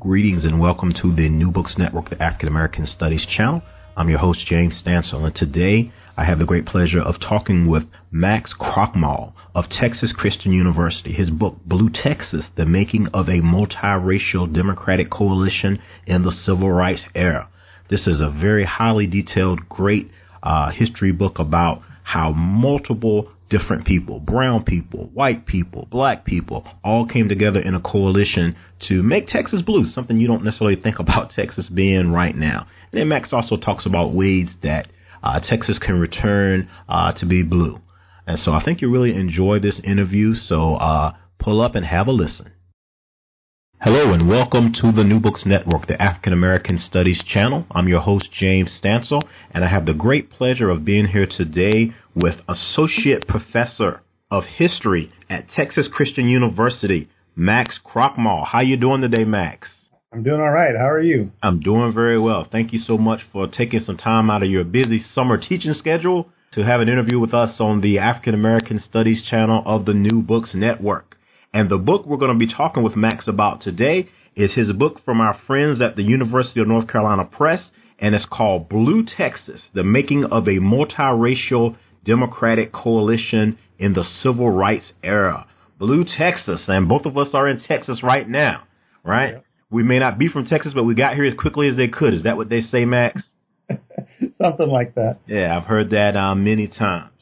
Greetings and welcome to the New Books Network, the African American Studies channel. I'm your host, James Stansel, and today I have the great pleasure of talking with Max Krochmal of Texas Christian University. His book, Blue Texas, The Making of a Multiracial Democratic Coalition in the Civil Rights Era. This is a very highly detailed, great uh, history book about how multiple different people, brown people, white people, black people, all came together in a coalition to make Texas blue, something you don't necessarily think about Texas being right now. And then Max also talks about ways that uh, Texas can return uh, to be blue. And so I think you really enjoy this interview. So uh, pull up and have a listen. Hello and welcome to the New Books Network, the African American Studies channel. I'm your host, James Stansel, and I have the great pleasure of being here today with Associate Professor of History at Texas Christian University, Max Krochmal. How you doing today, Max? I'm doing all right. How are you? I'm doing very well. Thank you so much for taking some time out of your busy summer teaching schedule to have an interview with us on the African American Studies channel of the New Books Network. And the book we're going to be talking with Max about today is his book from our friends at the University of North Carolina Press, and it's called Blue Texas, The Making of a Multiracial Democratic Coalition in the Civil Rights Era. Blue Texas, and both of us are in Texas right now, right? Yeah. We may not be from Texas, but we got here as quickly as they could. Is that what they say, Max? Something like that. Yeah, I've heard that um, many times.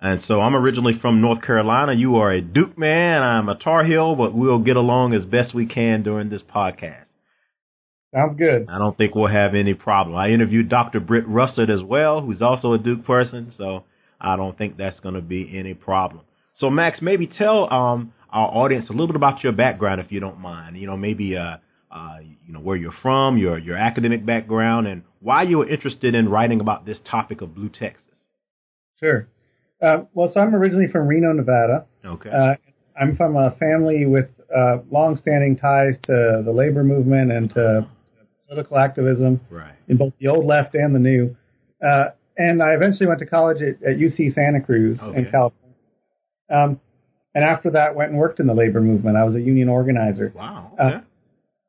And so I'm originally from North Carolina. You are a Duke man. I'm a Tar Heel, but we'll get along as best we can during this podcast. Sounds good. I don't think we'll have any problem. I interviewed Dr. Britt Rusert as well, who's also a Duke person, so I don't think that's going to be any problem. So Max, maybe tell um, our audience a little bit about your background, if you don't mind. You know, maybe uh, uh, you know where you're from, your your academic background, and why you were interested in writing about this topic of Blue Texas. Sure. Uh, well, so I'm originally from Reno, Nevada. Okay. Uh, I'm from a family with uh, long-standing ties to the labor movement and to political activism right. in both the old left and the new. Uh, and I eventually went to college at, at UC Santa Cruz okay. in California. Um, and after that, went and worked in the labor movement. I was a union organizer. Wow. Uh,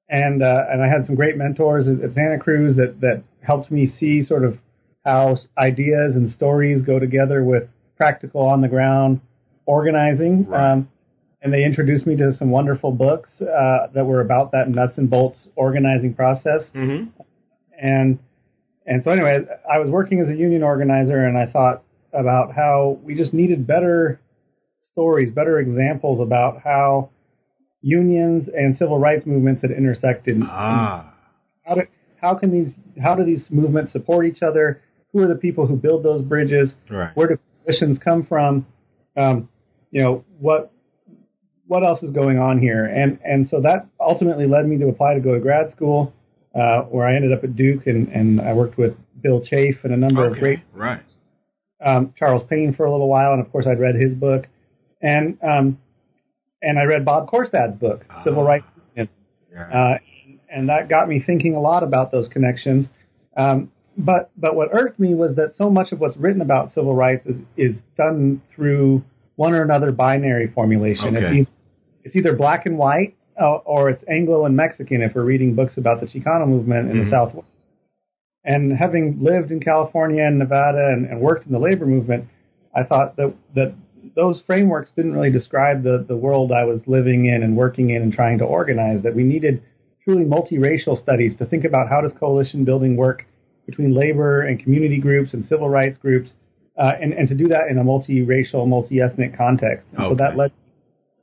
and uh, and I had some great mentors at, at Santa Cruz that that helped me see sort of how ideas and stories go together with practical on the ground organizing. Right. Um, and they introduced me to some wonderful books uh, that were about that nuts and bolts organizing process. Mm-hmm. And and so anyway, I was working as a union organizer, and I thought about how we just needed better stories, better examples about how unions and civil rights movements had intersected. Ah. How do, how can these how do these movements support each other? Who are the people who build those bridges? Right. Where do positions come from? Um, you know what what else is going on here? And and so that ultimately led me to apply to go to grad school, uh, where I ended up at Duke, and, and I worked with Bill Chafe and a number okay. of great right. um, Charles Payne for a little while, and of course I'd read his book, and um, and I read Bob Korstad's book, Ah. Civil Rights, uh, and that got me thinking a lot about those connections. Um, but but what irked me was that so much of what's written about civil rights is is done through one or another binary formulation. Okay. It's, either, it's either black and white or it's Anglo and Mexican if we're reading books about the Chicano movement in Mhm. the Southwest. And having lived in California and Nevada and, and worked in the labor movement, I thought that that those frameworks didn't really describe the, the world I was living in and working in and trying to organize. That we needed truly multiracial studies to think about how does coalition building work between labor and community groups and civil rights groups, uh, and, and to do that in a multiracial, multi-ethnic context. And So that led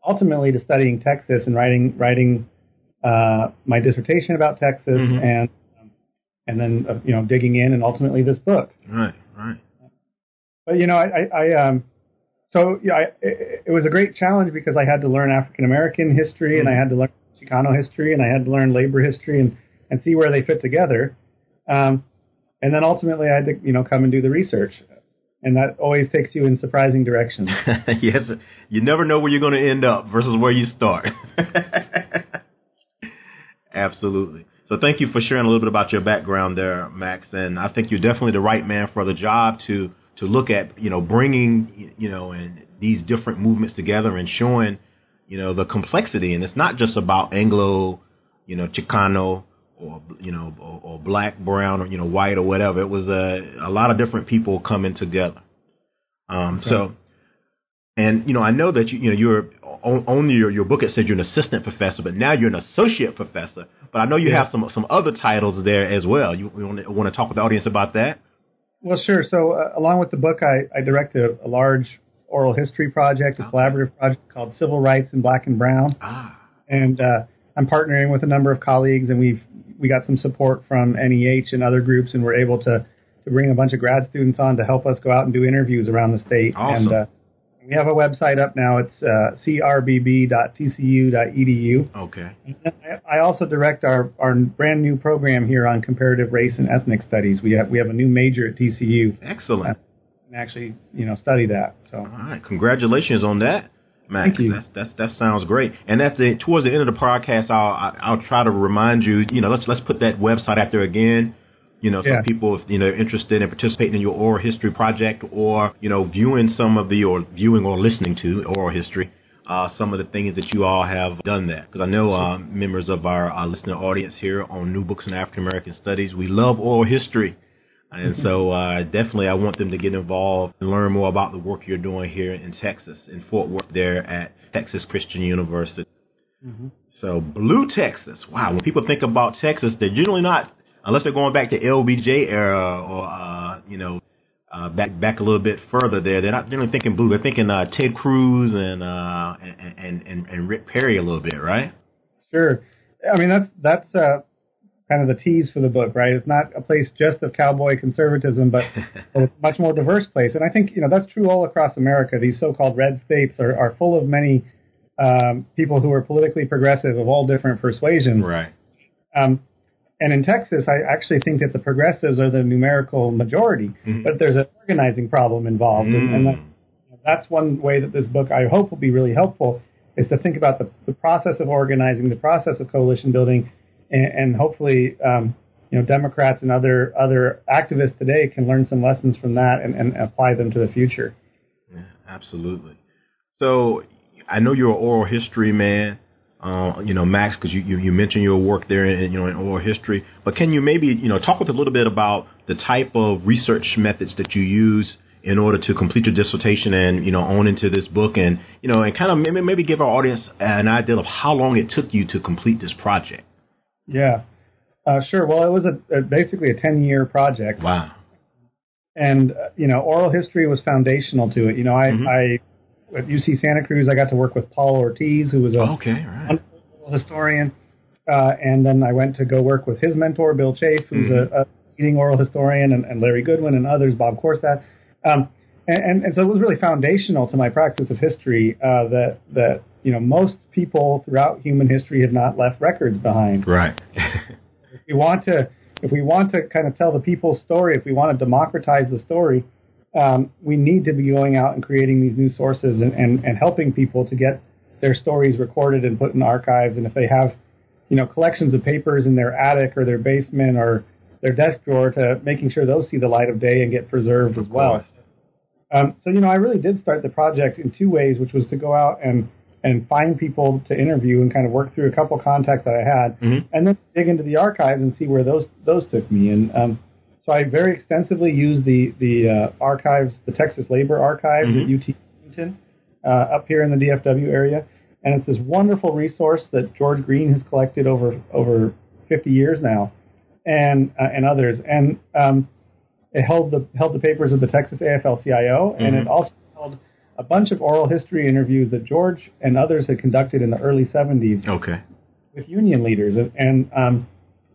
ultimately to studying Texas and writing writing uh, my dissertation about Texas Mhm. and um, and then uh, you know digging in and ultimately this book. Right, right. But you know, I, I, I um, so yeah, I, it, it was a great challenge because I had to learn African American history and I had to learn Chicano history and I had to learn labor history and and see where they fit together. Um, and then ultimately, I had to you know come and do the research, and that always takes you in surprising directions. yes, you never know where you're going to end up versus where you start. Absolutely. So thank you for sharing a little bit about your background there, Max. And I think you're definitely the right man for the job to to look at, you know, bringing, you know, and these different movements together and showing, you know, the complexity. And it's not just about Anglo, you know, Chicano or you know, or, or black, brown, or you know, white or whatever. It was a a lot of different people coming together. Um, so, and you know, I know that you you know you're on, your your book. It said you're an assistant professor, but now you're an associate professor. But I know you Yeah. have some some other titles there as well. You, you want, to, want to talk with the audience about that? Well, sure. So, uh, along with the book, I, I direct a, a large oral history project, a collaborative project called Civil Rights in Black and Brown. Ah, And uh, I'm partnering with a number of colleagues, and we've we got some support from NEH and other groups, and we're able to to bring a bunch of grad students on to help us go out and do interviews around the state. Awesome. And uh, we have a website up now. It's uh, crbb.tcu.edu. okay. I- I also direct our, our brand new program here on comparative race and ethnic studies. We have we have a new major at TCU Excellent. and actually you know study that. So All right, congratulations on that, Max. Thank you. That's, that's that sounds great. And at the towards the end of the podcast, I'll I- I'll try to remind you. You know, let's let's put that website out there again. You know, so Yeah. people if you know interested in participating in your oral history project or you know viewing some of the or viewing or listening to oral history. Uh, some of the things that you all have done there, because I know uh, members of our, our listener audience here on New Books in African American Studies, we love oral history, and so uh, definitely I want them to get involved and learn more about the work you're doing here in Texas, in Fort Worth, there at Texas Christian University. So Blue Texas, wow. When people think about Texas, they're generally not, unless they're going back to LBJ era or uh, you know uh, back back a little bit further there. They're not generally thinking blue. They're thinking uh, Ted Cruz and, uh, and and and and Rick Perry a little bit, right? Sure. I mean, that's that's uh, kind of the tease for the book, right? It's not a place just of cowboy conservatism, but it's a much more diverse place. And I think you know that's true all across America. These so-called red states are, are full of many um, people who are politically progressive of all different persuasions. Right. Um, and in Texas, I actually think that the progressives are the numerical majority, Mhm. but there's an organizing problem involved, and, and that, Mm. that's one way that this book I hope will be really helpful is to think about the, the process of organizing, the process of coalition building, and, and hopefully, um, you know, Democrats and other other activists today can learn some lessons from that and, and apply them to the future. Yeah, absolutely. So I know you're an oral history man, uh, you know, Max, because you, you you mentioned your work there in you know in oral history. But can you maybe you know talk with a little bit about the type of research methods that you use in order to complete your dissertation and you know on into this book and you know and kind of maybe, maybe give our audience an idea of how long it took you to complete this project. Yeah, uh, sure. Well, it was a, a basically a ten year project. Wow. and uh, you know oral history was foundational to it you know i Mhm. i at uc santa cruz i got to work with paul ortiz who was a Okay. Right. historian uh, and then i went to go work with his mentor bill chafe who's a, a leading oral historian and, and larry goodwyn and others bob Korstad. um, and, and, and so it was really foundational to my practice of history uh, that that you know most people throughout human history have not left records behind Right. if we want to if we want to kind of tell the people's story, if we want to democratize the story, um, we need to be going out and creating these new sources and, and, and helping people to get their stories recorded and put in archives. And if they have, you know, collections of papers in their attic or their basement or their desk drawer, to making sure those see the light of day and get preserved as well. Um, so you know, I really did start the project in two ways, which was to go out and and find people to interview and kind of work through a couple contacts that I had, Mhm. and then dig into the archives and see where those those took me. And um, so I very extensively used the the uh, archives, the Texas Labor Archives Mhm. at UT Arlington, uh, up here in the DFW area, and it's this wonderful resource that George Green has collected over over 50 years now, and uh, and others, and um, it held the held the papers of the Texas AFL-CIO, and Mhm. it also held a bunch of oral history interviews that George and others had conducted in the early 70s Okay. with union leaders, and and, um,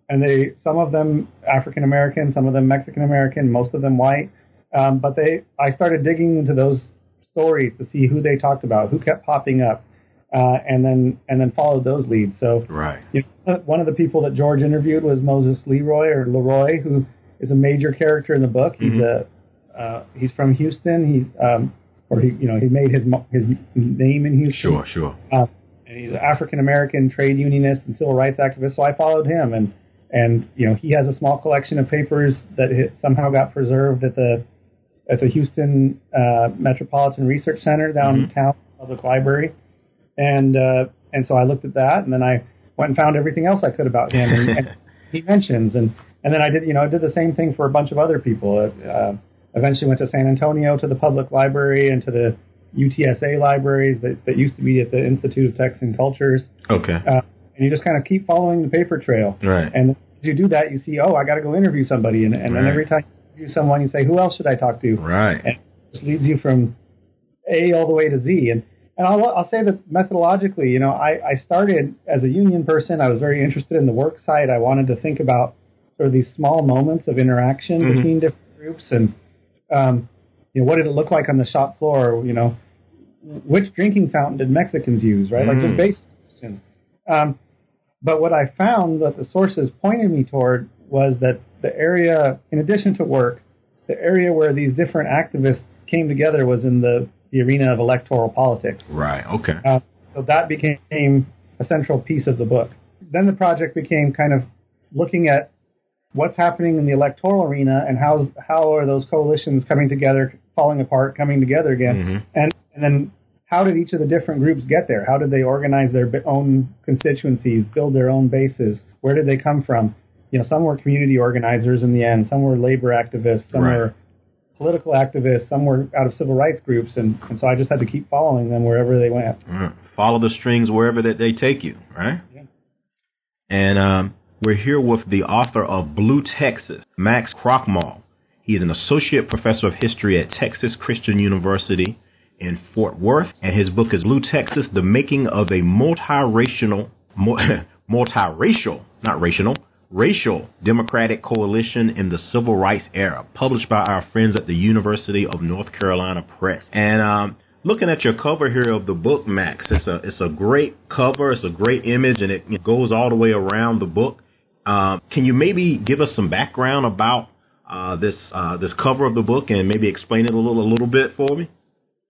and they some of them African American, some of them Mexican American, most of them white. Um, but they, I started digging into those stories to see who they talked about, who kept popping up, uh, and then and then followed those leads. So Right. you know, one of the people that George interviewed was Moses Leroy or Leroy, who is a major character in the book. He's Mhm. a uh, he's from Houston. He's um, or he you know he made his his name in Houston. Sure, sure. Uh, and he's an African American trade unionist and civil rights activist. So I followed him, and and you know he has a small collection of papers that somehow got preserved at the at the Houston uh, Metropolitan Research Center downtown Public Library, and uh, and so I looked at that, and then I went and found everything else I could about him, and, and he mentions, and and then I did you know I did the same thing for a bunch of other people. Uh, eventually went to San Antonio to the public library and to the UTSA libraries that, that used to be at the Institute of Texan Cultures. Okay. Uh, and you just kind of keep following the paper trail. Right. And as you do that, you see, oh, I got to go interview somebody. And, and then every time you interview someone, you say, who else should I talk to? Right. And it just leads you from A all the way to Z. And, and I'll, I'll say that methodologically, you know, I, I started as a union person. I was very interested in the work site. I wanted to think about sort of these small moments of interaction Mhm. between different groups and, um, you know, what did it look like on the shop floor? You know, which drinking fountain did Mexicans use, right? Like Mm. just basic questions. Um, but what I found that the sources pointed me toward was that the area, in addition to work, the area where these different activists came together was in the, the arena of electoral politics. Right. Okay. Uh, so that became a central piece of the book. Then the project became kind of looking at what's happening in the electoral arena and how how are those coalitions coming together, falling apart, coming together again, Mhm. and and then how did each of the different groups get there? How did they organize their own constituencies, build their own bases? Where did they come from? You know, some were community organizers in the end, some were labor activists, some Right. were political activists, some were out of civil rights groups, and, and so I just had to keep following them wherever they went. Right. Follow the strings wherever that they take you, right? Yeah. And um, we're here with the author of Blue Texas, Max Krochmal. He is an associate professor of history at Texas Christian University in Fort Worth, and his book is Blue Texas: The Making of a Multiracial, mu- multiracial, not racial, racial democratic coalition in the civil rights era, published by our friends at the University of North Carolina Press. And um, looking at your cover here of the book, Max, it's a it's a great cover, it's a great image, and it goes all the way around the book. Um, can you maybe give us some background about uh, this uh, this cover of the book and maybe explain it a little a little bit for me?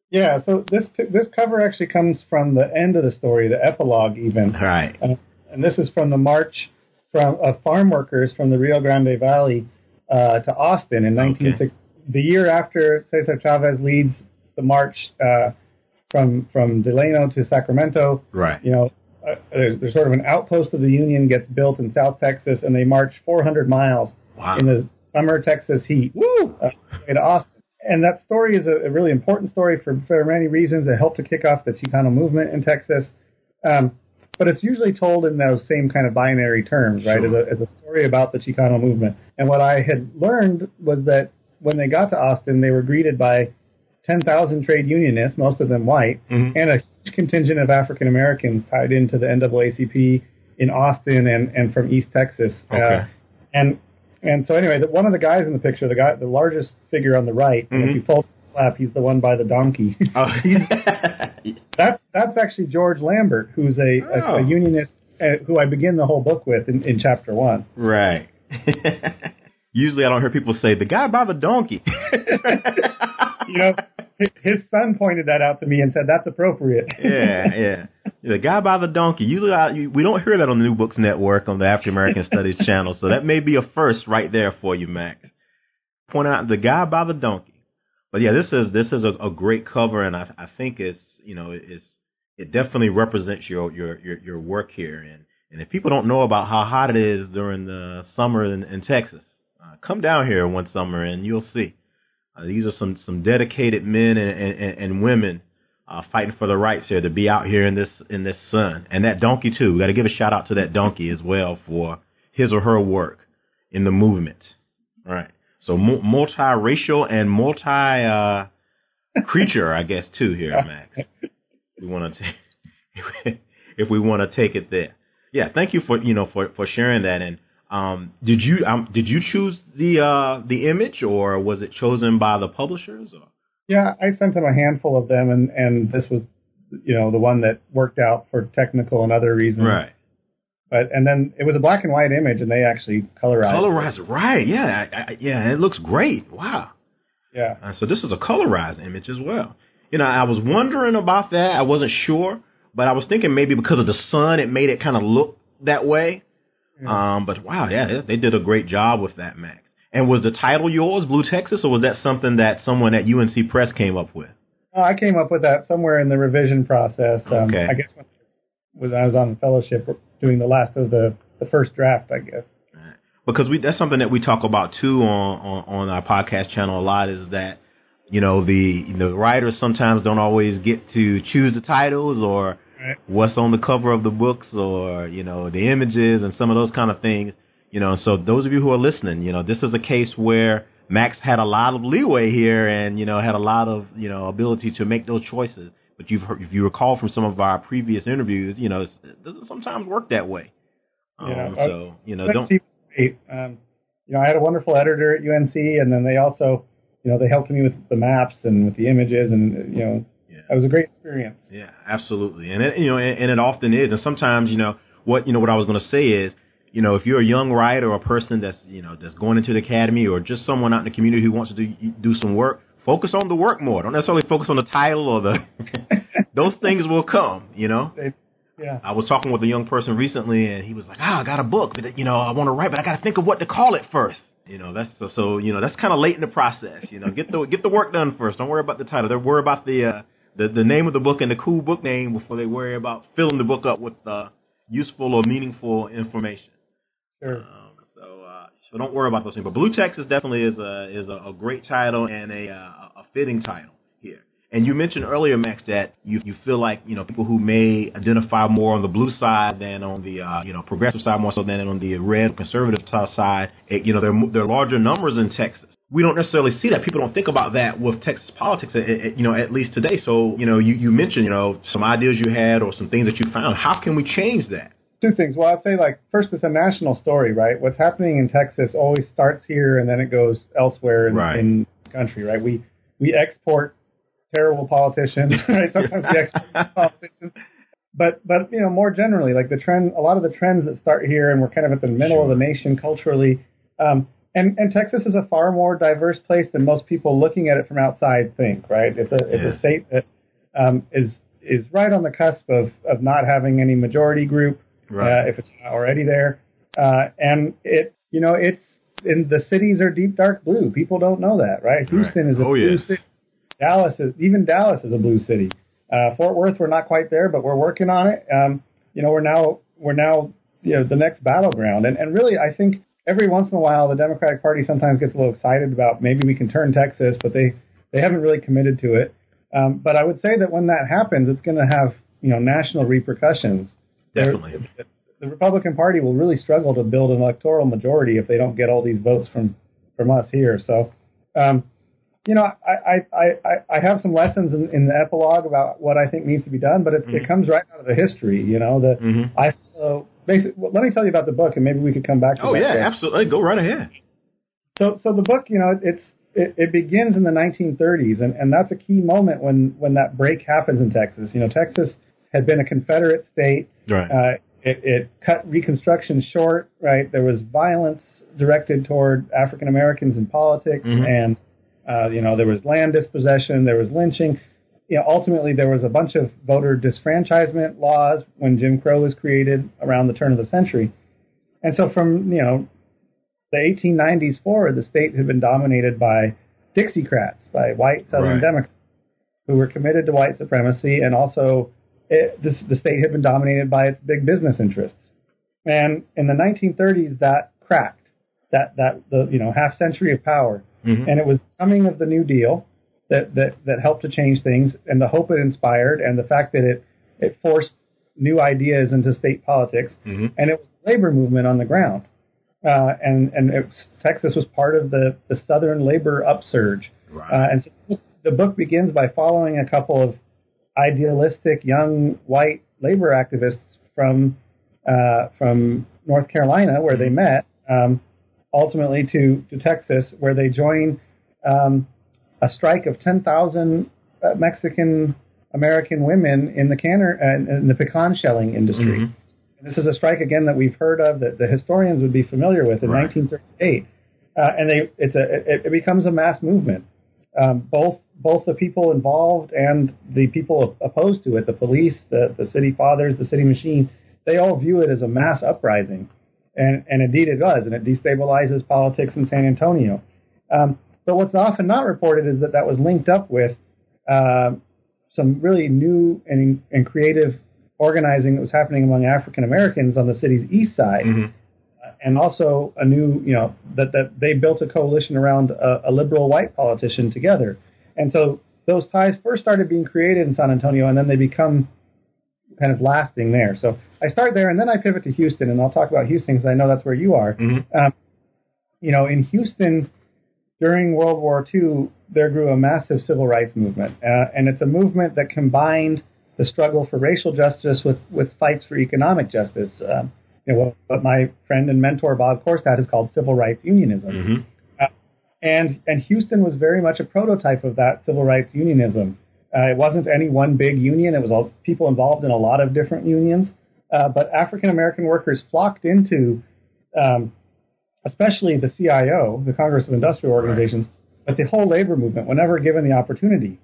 Yeah, so this this cover actually comes from the end of the story, the epilogue even, Right. uh, and this is from the march from of farm workers from the Rio Grande Valley uh, to Austin in 1960. The year after Cesar Chavez leads the march uh, from from Delano to Sacramento, Right. you know, uh, there's, there's sort of an outpost of the Union gets built in South Texas, and they march 400 miles Wow. in the summer Texas heat Woo! uh, to Austin. And that story is a, a really important story for, for many reasons. It helped to kick off the Chicano movement in Texas. Um, but it's usually told in those same kind of binary terms, right? Sure. As, a, as a story about the Chicano movement. And what I had learned was that when they got to Austin, they were greeted by 10,000 trade unionists, most of them white, Mhm. and a huge contingent of African Americans tied into the NAACP in Austin and, and from East Texas. Okay. Uh, and and so anyway, the, one of the guys in the picture, the guy, the largest figure on the right, and Mhm. if you fold the flap, he's the one by the donkey. Oh. that that's actually George Lambert, who's a, a, Oh. a unionist uh, who I begin the whole book with in, in chapter one. right. Usually, I don't hear people say the guy by the donkey. you know, his son pointed that out to me and said that's appropriate. yeah, yeah. The guy by the donkey. Usually, I, we don't hear that on the New Books Network on the African American Studies channel, so that may be a first right there for you, Max. Point out the guy by the donkey. But yeah, this is this is a, a great cover, and I, I think it's you know it's it definitely represents your your your, your work here. And and if people don't know about how hot it is during the summer in, in Texas, uh, come down here one summer and you'll see. Uh, these are some some dedicated men and and, and women uh, fighting for the rights here to be out here in this in this sun. And that donkey too. We got to give a shout out to that donkey as well for his or her work in the movement. All right. So multiracial and multi uh, creature, I guess, too here, Max. We want to if we want to take it there. Yeah. Thank you for you know for for sharing that and um, did you um, did you choose the uh, the image, or was it chosen by the publishers? Or? Yeah, I sent them a handful of them, and and this was, you know, the one that worked out for technical and other reasons. Right. But and then it was a black and white image, and they actually colorized. Colorized, it. right? Yeah, I, I, yeah, it looks great. Wow. Yeah. Uh, so this is a colorized image as well. You know, I was wondering about that. I wasn't sure, but I was thinking maybe because of the sun, it made it kind of look that way. Um, but wow, yeah, they did a great job with that, Max. And was the title yours, Blue Texas, or was that something that someone at UNC Press came up with? Oh, I came up with that somewhere in the revision process. Um, okay. I guess when I was on the fellowship doing the last of the, the first draft, I guess. Because we that's something that we talk about too on, on, on our podcast channel a lot is that you know the the writers sometimes don't always get to choose the titles or right. what's on the cover of the books or you know the images and some of those kind of things. You know, so those of you who are listening, you know, this is a case where Max had a lot of leeway here and you know had a lot of you know ability to make those choices. But you've heard, if you recall from some of our previous interviews, you know, it doesn't sometimes work that way. Yeah, um, so you know, don't. Um, you know, I had a wonderful editor at UNC, and then they also, you know, they helped me with the maps and with the images, and you know, it was a great experience. Yeah, absolutely, and it, you know, and, and it often is. And sometimes, you know, what you know, what I was going to say is, you know, if you're a young writer or a person that's you know that's going into the academy or just someone out in the community who wants to do do some work, focus on the work more. Don't necessarily focus on the title or the. those things will come, you know. yeah. I was talking with a young person recently, and he was like, "Ah, I got a book, but you know, I want to write, but I got to think of what to call it first. You know, that's so, so. You know, that's kind of late in the process. You know, get the get the work done first. Don't worry about the title. Don't worry about the uh, the, the name of the book and the cool book name before they worry about filling the book up with uh, useful or meaningful information. Sure. Um, so, uh, so don't worry about those things. But Blue Texas definitely is a is a, a great title and a uh, a fitting title. And you mentioned earlier, Max, that you you feel like you know people who may identify more on the blue side than on the uh, you know progressive side, more so than on the red conservative side. It, you know, there there are larger numbers in Texas we don't necessarily see that. People don't think about that with Texas politics, eh, eh, you know, at least today. So, you know, you, you mentioned, you know, some ideas you had or some things that you found. How can we change that? Two things. Well, I'd say, like, first, it's a national story, right? What's happening in Texas always starts here and then it goes elsewhere in, right. in the country, right? We we export terrible politicians, right? Sometimes the export politicians. But but you know, more generally, like the trend, a lot of the trends that start here, and we're kind of at the middle sure. of the nation culturally. Um, and and Texas is a far more diverse place than most people looking at it from outside think. Right? It's a yeah. it's a state that um, is is right on the cusp of of not having any majority group right. uh, if it's not already there, uh, and it you know it's in the cities are deep dark blue. People don't know that, right? Houston right. is a oh, blue yes. city. Dallas is even Dallas is a blue city. Uh, Fort Worth, we're not quite there, but we're working on it. Um, you know, we're now we're now you know the next battleground, and and really, I think every once in a while, the Democratic Party sometimes gets a little excited about maybe we can turn Texas, but they they haven't really committed to it. Um, but I would say that when that happens, it's going to have you know national repercussions. Definitely. The, the Republican Party will really struggle to build an electoral majority if they don't get all these votes from from us here. So, um, you know, I, I, I, I have some lessons in, in the epilogue about what I think needs to be done, but mm-hmm. it comes right out of the history. You know, the mm-hmm. I follow basically, well, let me tell you about the book, and maybe we could come back to it. oh, that. yeah, absolutely. Go right ahead. So, so the book, you know, it's it, it, begins in the 1930s, and, and that's a key moment when when that break happens in Texas. You know, Texas had been a Confederate state. Right. Uh, it, it cut Reconstruction short, right? There was violence directed toward African Americans in politics, Mhm. and uh, you know there was land dispossession, there was lynching. You know, ultimately there was a bunch of voter disfranchisement laws when Jim Crow was created around the turn of the century, and so from you know the 1890s forward, the state had been dominated by Dixiecrats, by white Southern Right. Democrats who were committed to white supremacy, and also it, this, the state had been dominated by its big business interests. And in the 1930s, that cracked. That that the you know half century of power, Mhm. and it was the coming of the New Deal that that that helped to change things, and the hope it inspired, and the fact that it it forced new ideas into state politics, Mhm. and it was the labor movement on the ground. Uh, and and it was, Texas was part of the, the Southern labor upsurge. Right. Uh, and so the book begins by following a couple of idealistic young white labor activists from uh, from North Carolina, where they met, um, ultimately to, to Texas, where they join um, a strike of 10,000 uh, Mexican American women in the canner uh, in the pecan shelling industry. Mhm. And This is a strike again that we've heard of that the historians would be familiar with in Right. 1938, uh, and they it's a it, it becomes a mass movement. Um, both both the people involved and the people opposed to it, the police, the the city fathers, the city machine, they all view it as a mass uprising, and and indeed it does, and it destabilizes politics in San Antonio. Um, but what's often not reported is that that was linked up with uh, some really new and, and creative organizing that was happening among African Americans on the city's east side, Mhm. and also a new, you know, that, that they built a coalition around a, a liberal white politician together. And so those ties first started being created in San Antonio, and then they become kind of lasting there. So I start there, and then I pivot to Houston, and I'll talk about Houston because I know that's where you are. Mhm. Um, you know, in Houston during World War II, there grew a massive civil rights movement, uh, and it's a movement that combined the struggle for racial justice with, with fights for economic justice. Um, you know, what, what my friend and mentor Bob Korstad has called civil rights unionism. Mhm. And and Houston was very much a prototype of that civil rights unionism. Uh, it wasn't any one big union; it was all people involved in a lot of different unions. Uh, but African American workers flocked into, um, especially the CIO, the Congress of Industrial Organizations, but the whole labor movement whenever given the opportunity.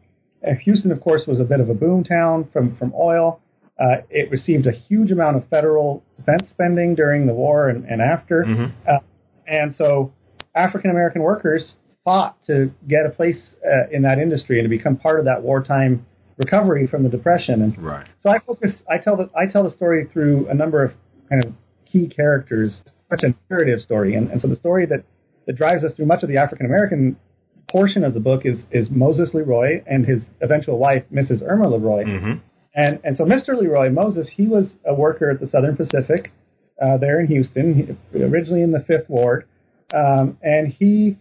Uh, Houston, of course, was a bit of a boom town from from oil. Uh, it received a huge amount of federal defense spending during the war and, and after. Mhm. Uh, and so African American workers fought to get a place uh, in that industry and to become part of that wartime recovery from the depression. And Right. so I focus. I tell the I tell the story through a number of kind of key characters, such a narrative story. And, and so the story that that drives us through much of the African American portion of the book is is Moses Leroy and his eventual wife, Mrs. Erma Leroy. Mhm. And and so Mr. Leroy Moses, he was a worker at the Southern Pacific uh, there in Houston, he, originally in the Fifth Ward, um, and he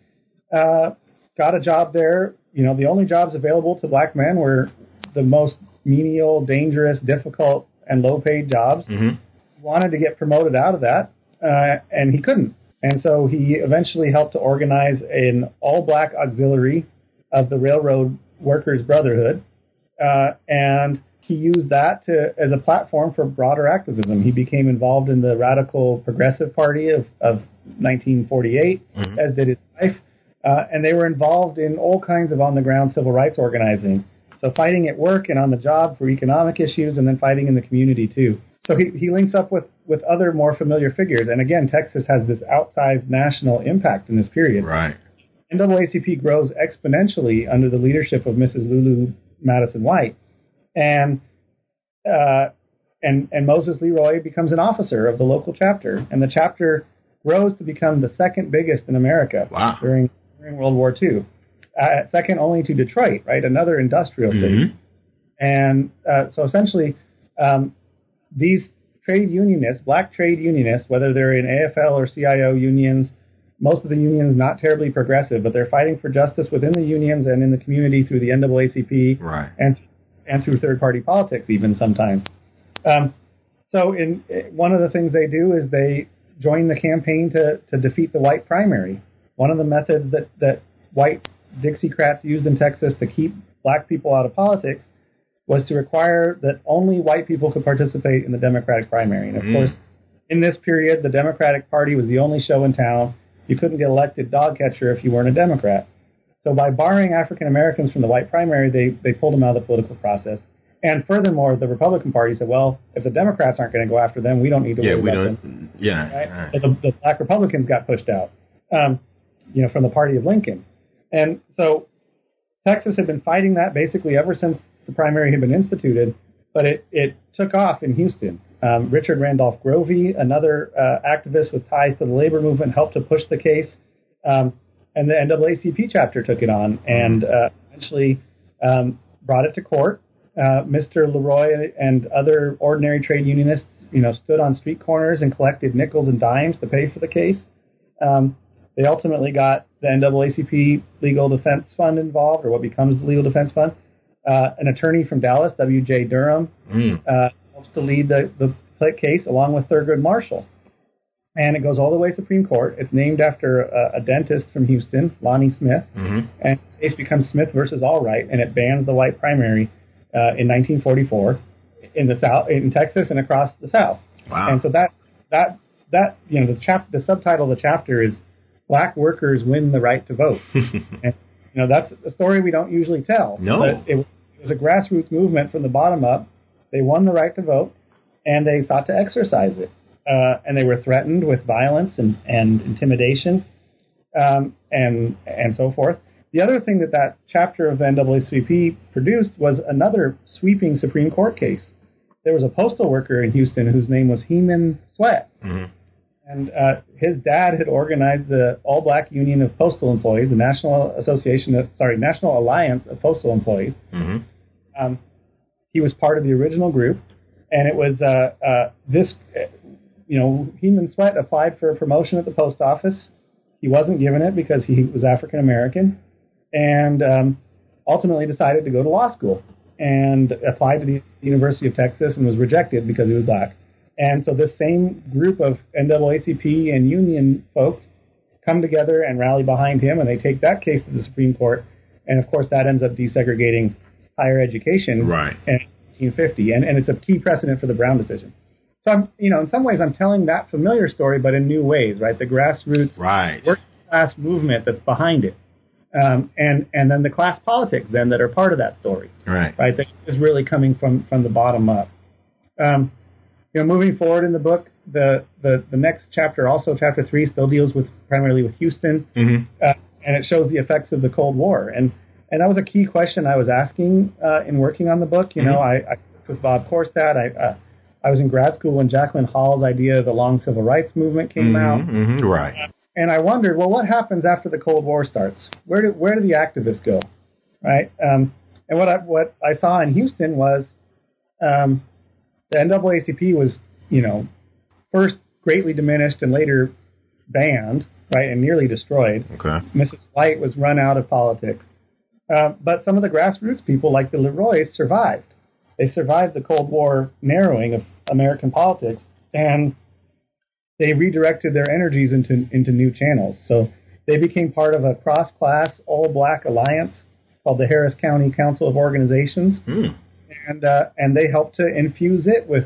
uh, got a job there. You know, the only jobs available to black men were the most menial, dangerous, difficult, and low-paid jobs. Mhm. Wanted to get promoted out of that, uh, and he couldn't. And so he eventually helped to organize an all-black auxiliary of the Railroad Workers Brotherhood, uh, and he used that to as a platform for broader activism. He became involved in the Radical Progressive Party of, of 1948, Mhm. as did his wife, uh, and they were involved in all kinds of on-the-ground civil rights organizing. So fighting at work and on the job for economic issues, and then fighting in the community too. So he, he links up with, with other more familiar figures. And again, Texas has this outsized national impact in this period. Right. NAACP grows exponentially under the leadership of Mrs. Lulu Madison White, and uh, and and Moses Leroy becomes an officer of the local chapter, and the chapter grows to become the second biggest in America Wow. during during World War II, uh, second only to Detroit, right, another industrial city. Mhm. And uh, so essentially, um, these trade unionists, black trade unionists, whether they're in AFL or CIO unions, most of the unions not terribly progressive, but they're fighting for justice within the unions and in the community through the NAACP Right. and and through third party politics even sometimes. Um, so in one of the things they do is they join the campaign to to defeat the white primary. One of the methods that that white Dixiecrats used in Texas to keep black people out of politics was to require that only white people could participate in the Democratic primary. And of Mm. course, in this period, the Democratic Party was the only show in town. You couldn't get elected dog catcher if you weren't a Democrat. So by barring African Americans from the white primary, they, they pulled them out of the political process. And furthermore, the Republican Party said, well, if the Democrats aren't going to go after them, we don't need to Yeah, worry we about don't. them. Yeah. Right? right. So the, the black Republicans got pushed out, um, you know, from the party of Lincoln. And so Texas had been fighting that basically ever since the primary had been instituted, but it, it took off in Houston. Um, Richard Randolph Grovey, another uh, activist with ties to the labor movement, helped to push the case. Um, and the NAACP chapter took it on and uh, eventually um, brought it to court. Uh, Mr. Leroy and other ordinary trade unionists, you know, stood on street corners and collected nickels and dimes to pay for the case. Um, they ultimately got the NAACP Legal Defense Fund involved, or what becomes the Legal Defense Fund. Uh, an attorney from Dallas, W.J. Durham, Mm. uh, helps to lead the, the case along with Thurgood Marshall. And it goes all the way Supreme Court. It's named after a, a dentist from Houston, Lonnie Smith. Mhm. And the case becomes Smith versus Allwright, and it bans the white primary uh, in 1944 in the South, in Texas, and across the South. Wow. And so that that that you know the chap the subtitle of the chapter is "Black Workers Win the Right to Vote." and you know that's a story we don't usually tell. No. But it, it was a grassroots movement from the bottom up. They won the right to vote, and they sought to exercise it. Uh, and they were threatened with violence and, and intimidation, um, and and so forth. The other thing that that chapter of the NAACP produced was another sweeping Supreme Court case. There was a postal worker in Houston whose name was Heman Sweatt, Mhm. And uh, his dad had organized the All Black Union of Postal Employees, the National Association, of, sorry, National Alliance of Postal Employees. Mhm. Um, he was part of the original group, and it was uh, uh, this, uh, you know, Heman Sweatt applied for a promotion at the post office. He wasn't given it because he was African American, and um, ultimately decided to go to law school and applied to the University of Texas and was rejected because he was black. And so this same group of NAACP and union folk come together and rally behind him, and they take that case to the Supreme Court. And of course, that ends up desegregating higher education Right. in 1950, and, and it's a key precedent for the Brown decision. So I'm, you know, in some ways, I'm telling that familiar story, but in new ways, right? The grassroots Right. working class movement that's behind it, um, and and then the class politics then that are part of that story, Right. right? That is really coming from from the bottom up. Um, you know, moving forward in the book, the, the the next chapter, also chapter three, still deals with primarily with Houston, Mhm. uh, and it shows the effects of the Cold War, and and that was a key question I was asking uh, in working on the book. You know, I, I worked with Bob Korstad. I uh, I was in grad school when Jacquelyn Hall's idea of the long civil rights movement came out. Mhm. Mhm. Right. And I wondered, well, what happens after the Cold War starts? Where do where do the activists go, right? Um, and what I what I saw in Houston was um, the NAACP was, you know, first greatly diminished and later banned, right, and nearly destroyed. Okay. Mrs. White was run out of politics. Uh, but some of the grassroots people, like the Leroys, survived. They survived the Cold War narrowing of American politics, and they redirected their energies into into new channels. So they became part of a cross-class all-black alliance called the Harris County Council of Organizations, Mm. And uh, and they helped to infuse it with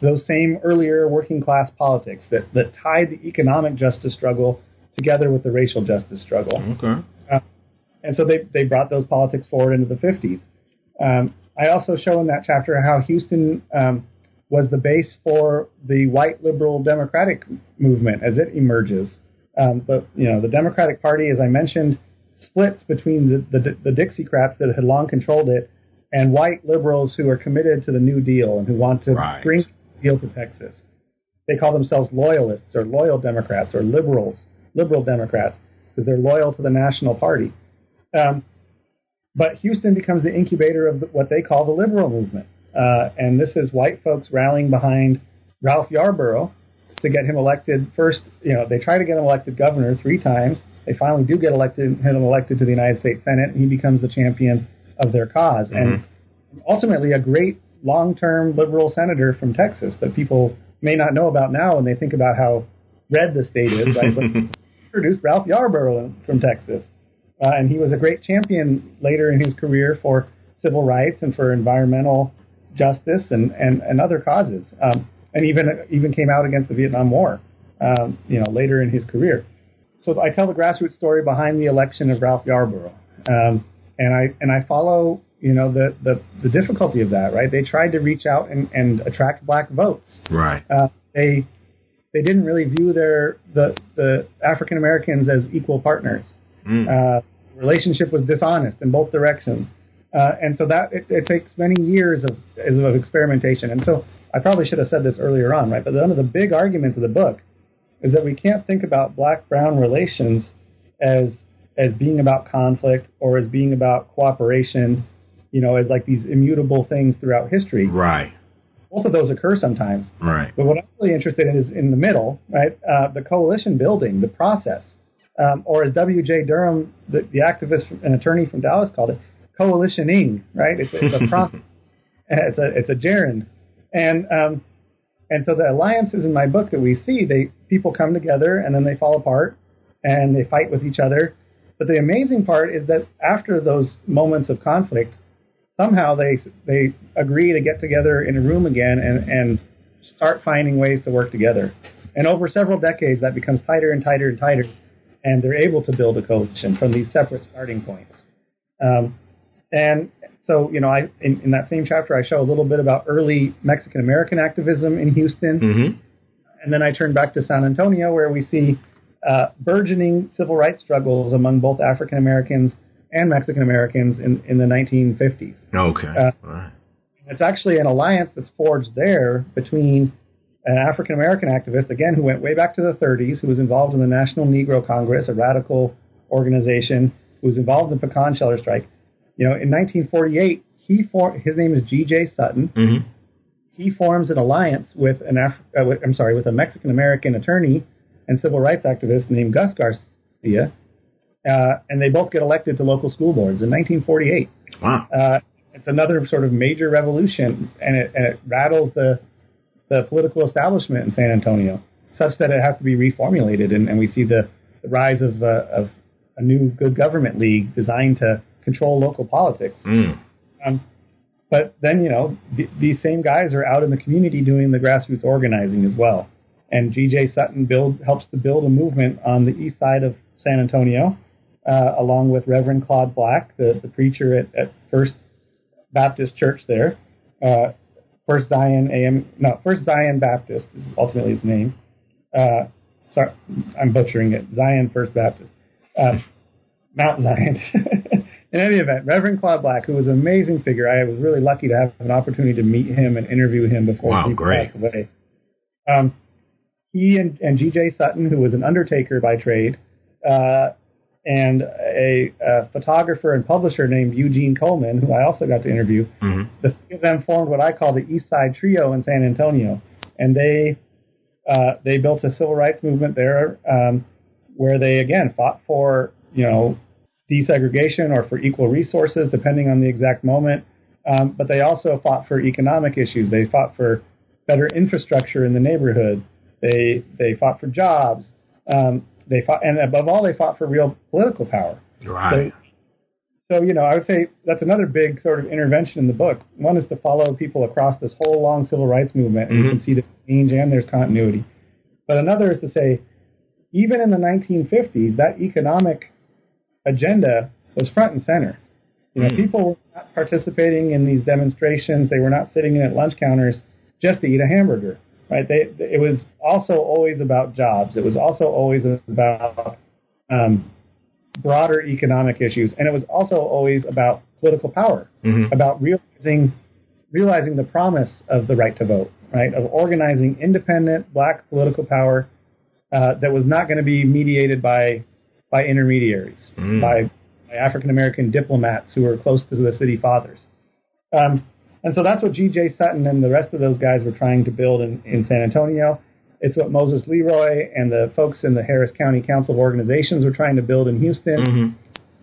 those same earlier working class politics that that tied the economic justice struggle together with the racial justice struggle. Okay. And so they, they brought those politics forward into the 50s. Um, I also show in that chapter how Houston um, was the base for the white liberal democratic movement as it emerges. Um, but you know, the Democratic Party, as I mentioned, splits between the, the, the Dixiecrats that had long controlled it and white liberals who are committed to the New Deal and who want to Right. bring the deal to Texas. They call themselves loyalists or loyal Democrats or liberals, liberal Democrats, because they're loyal to the National Party. Um, but Houston becomes the incubator of the, what they call the liberal movement. Uh, and this is white folks rallying behind Ralph Yarborough to get him elected first. You know, they try to get him elected governor three times. They finally do get elected, him elected to the United States Senate, and he becomes the champion of their because. And ultimately, a great long-term liberal senator from Texas that people may not know about now when they think about how red the state is. Right? Introduced Ralph Yarborough from Texas. Uh, and he was a great champion later in his career for civil rights and for environmental justice and, and, and other causes, um, and even even came out against the Vietnam War, um, you know, later in his career. So I tell the grassroots story behind the election of Ralph Yarborough, um, and I and I follow you know the, the the difficulty of that. Right, they tried to reach out and, and attract black votes. Right. Uh, they they didn't really view their the the African Americans as equal partners. Mm. Uh, relationship was dishonest in both directions, uh, and so that it, it takes many years of of experimentation. And so I probably should have said this earlier on, right? But one of the big arguments of the book is that we can't think about black-brown relations as as being about conflict or as being about cooperation, you know, as like these immutable things throughout history. Right. Both of those occur sometimes. Right. But what I'm really interested in is in the middle, right? Uh, the coalition building, the process, um, or as W.J. Durham, the, the activist and attorney from Dallas, called it, coalitioning, right? It's, it's a process. it's a it's a gerund, and um, and so the alliances in my book that we see, they people come together and then they fall apart and they fight with each other. But the amazing part is that after those moments of conflict, somehow they they agree to get together in a room again and and start finding ways to work together. And over several decades, that becomes tighter and tighter and tighter, and they're able to build a coalition from these separate starting points. Um, and so, you know, I in, in, that same chapter, I show a little bit about early Mexican American activism in Houston, mm-hmm. and then I turn back to San Antonio, where we see uh, burgeoning civil rights struggles among both African Americans and Mexican Americans in, in the 1950s. Okay. Uh, right. It's actually an alliance that's forged there between an African American activist, again, who went way back to the 30s, who was involved in the National Negro Congress, a radical organization, who was involved in the pecan sheller strike. You know, in 1948, he for, his name is G.J. Sutton. Mm-hmm. He forms an alliance with an Af- uh, with, I'm sorry, with a Mexican American attorney and civil rights activist named Gus Garcia, uh, and they both get elected to local school boards in 1948. Wow. Uh, it's another sort of major revolution, and it, and it rattles the the political establishment in San Antonio, such that it has to be reformulated, and, and we see the, the rise of uh, of a new good government league designed to control local politics. Mm. Um, but then you know th- these same guys are out in the community doing the grassroots organizing as well, and G.J. Sutton build helps to build a movement on the east side of San Antonio, uh, along with Reverend Claude Black, the, the preacher at, at First Baptist Church there. Uh, First Zion AM, no, First Zion Baptist is ultimately his name. Uh, sorry, I'm butchering it. Zion First Baptist, uh, Mount Zion. In any event, Reverend Claude Black, who was an amazing figure, I was really lucky to have an opportunity to meet him and interview him before wow, he great. passed away. Um, he and, and G.J. Sutton, who was an undertaker by trade, uh, and a, a, photographer and publisher named Eugene Coleman, who I also got to interview. Mm-hmm. The three of them formed what I call the East Side Trio in San Antonio, and they uh, they built a civil rights movement there, um, where they again fought for you know desegregation or for equal resources, depending on the exact moment. Um, but they also fought for economic issues. They fought for better infrastructure in the neighborhood. They they fought for jobs. Um, they fought, and above all, they fought for real political power. Right. So, so, you know, I would say that's another big sort of intervention in the book. One is to follow people across this whole long civil rights movement, and Mhm. you can see the change and there's continuity. But another is to say, even in the 1950s, that economic agenda was front and center. You know, Mm. people were not participating in these demonstrations. They were not sitting in at lunch counters just to eat a hamburger right? They, it was also always about jobs. It was also always about um, broader economic issues, and it was also always about political power, Mhm. about realizing realizing the promise of the right to vote, right? Of organizing independent black political power uh, that was not going to be mediated by by intermediaries, Mm. by, by African American diplomats who were close to the city fathers. Um, and so that's what G.J. Sutton and the rest of those guys were trying to build in, in San Antonio. It's what Moses Leroy and the folks in the Harris County Council of Organizations were trying to build in Houston. Mhm.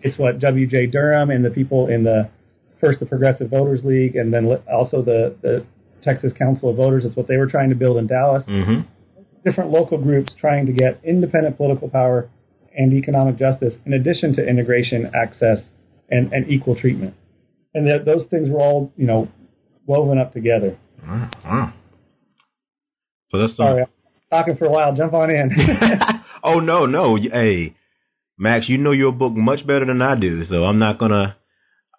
It's what W.J. Durham and the people in the first the Progressive Voters League and then also the, the Texas Council of Voters. It's what they were trying to build in Dallas. Mhm. Different local groups trying to get independent political power and economic justice in addition to integration, access, and, and equal treatment. and that those things were all you know woven up together. Wow. wow. So that's some, Sorry, I'm talking for a while. Jump on in. oh no, no. Hey, Max, you know your book much better than I do, so I'm not gonna